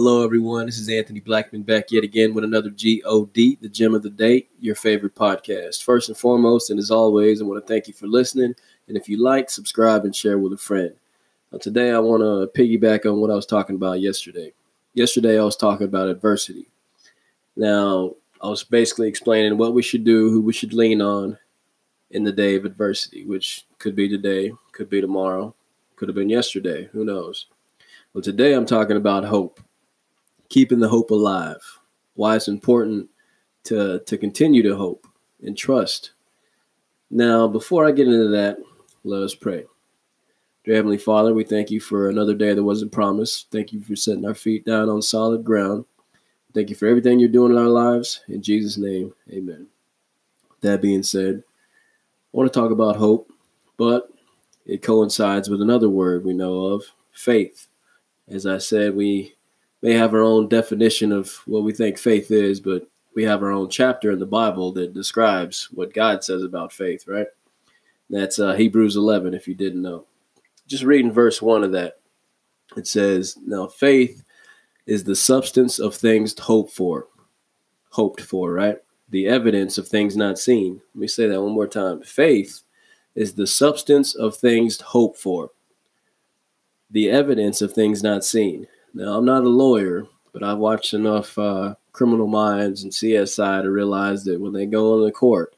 Hello, everyone. This is Anthony Blackman back yet again with another GOD, the gem of the day, your favorite podcast. First and foremost, and as always, I want to thank you for listening. And if you like, subscribe and share with a friend. Now, today, I want to piggyback on what I was talking about yesterday. Yesterday, I was talking about adversity. Now, I was basically explaining what we should do, who we should lean on in the day of adversity, which could be today, could be tomorrow, could have been yesterday, who knows. Well, today I'm talking about hope keeping the hope alive, why it's important to, to continue to hope and trust. Now, before I get into that, let us pray. Dear Heavenly Father, we thank you for another day that wasn't promised. Thank you for setting our feet down on solid ground. Thank you for everything you're doing in our lives. In Jesus' name, amen. That being said, I want to talk about hope, but it coincides with another word we know of faith. As I said, we may have our own definition of what we think faith is, but we have our own chapter in the Bible that describes what God says about faith, right? That's uh, Hebrews 11, if you didn't know. Just reading verse 1 of that, it says, Now faith is the substance of things hoped for. Hoped for, right? The evidence of things not seen. Let me say that one more time. Faith is the substance of things hoped for, the evidence of things not seen. Now, I'm not a lawyer, but I've watched enough uh, Criminal Minds and CSI to realize that when they go into court,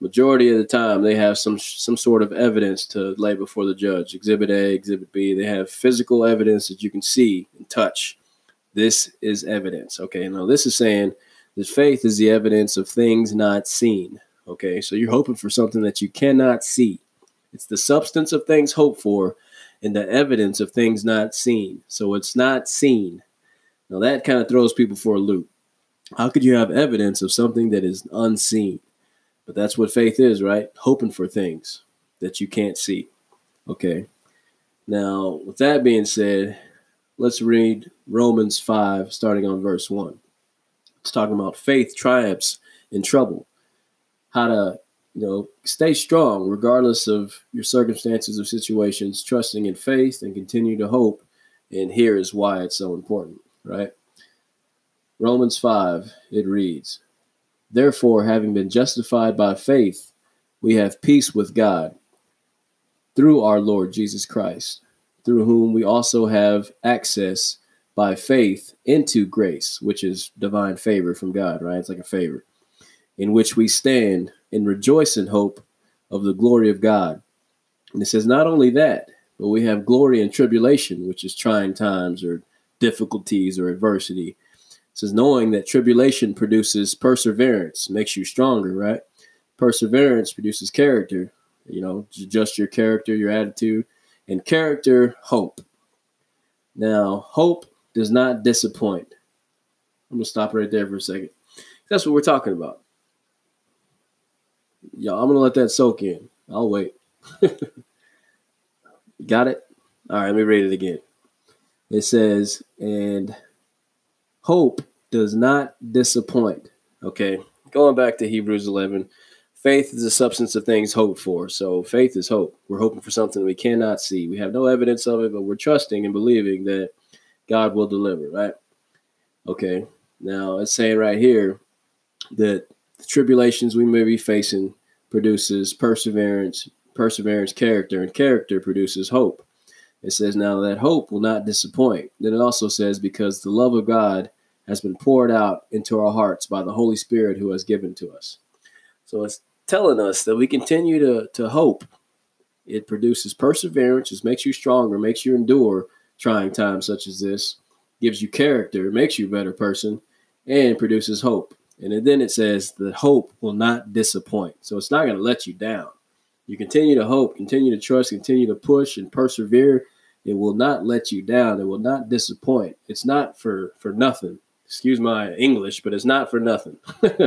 majority of the time they have some some sort of evidence to lay before the judge. Exhibit A, Exhibit B. They have physical evidence that you can see and touch. This is evidence. Okay, now this is saying that faith is the evidence of things not seen. Okay, so you're hoping for something that you cannot see. It's the substance of things hoped for, and the evidence of things not seen. So it's not seen. Now that kind of throws people for a loop. How could you have evidence of something that is unseen? But that's what faith is, right? Hoping for things that you can't see. Okay. Now, with that being said, let's read Romans 5, starting on verse 1. It's talking about faith triumphs in trouble. How to you know, stay strong regardless of your circumstances or situations, trusting in faith and continue to hope. And here is why it's so important, right? Romans 5, it reads, Therefore, having been justified by faith, we have peace with God through our Lord Jesus Christ, through whom we also have access by faith into grace, which is divine favor from God, right? It's like a favor, in which we stand and rejoice in hope of the glory of God. And it says, not only that, but we have glory in tribulation, which is trying times or difficulties or adversity. It says, knowing that tribulation produces perseverance, makes you stronger, right? Perseverance produces character, you know, just your character, your attitude, and character, hope. Now, hope does not disappoint. I'm going to stop right there for a second. That's what we're talking about. Yo, I'm gonna let that soak in. I'll wait. Got it? All right, let me read it again. It says, and hope does not disappoint. Okay, going back to Hebrews 11, faith is the substance of things hoped for. So faith is hope. We're hoping for something we cannot see. We have no evidence of it, but we're trusting and believing that God will deliver, right? Okay, now it's saying right here that the tribulations we may be facing produces perseverance, perseverance, character, and character produces hope. It says, Now that hope will not disappoint. Then it also says, Because the love of God has been poured out into our hearts by the Holy Spirit who has given to us. So it's telling us that we continue to, to hope. It produces perseverance, it makes you stronger, makes you endure trying times such as this, gives you character, makes you a better person, and produces hope. And then it says the hope will not disappoint. So it's not going to let you down. You continue to hope, continue to trust, continue to push and persevere. It will not let you down. It will not disappoint. It's not for for nothing. Excuse my English, but it's not for nothing.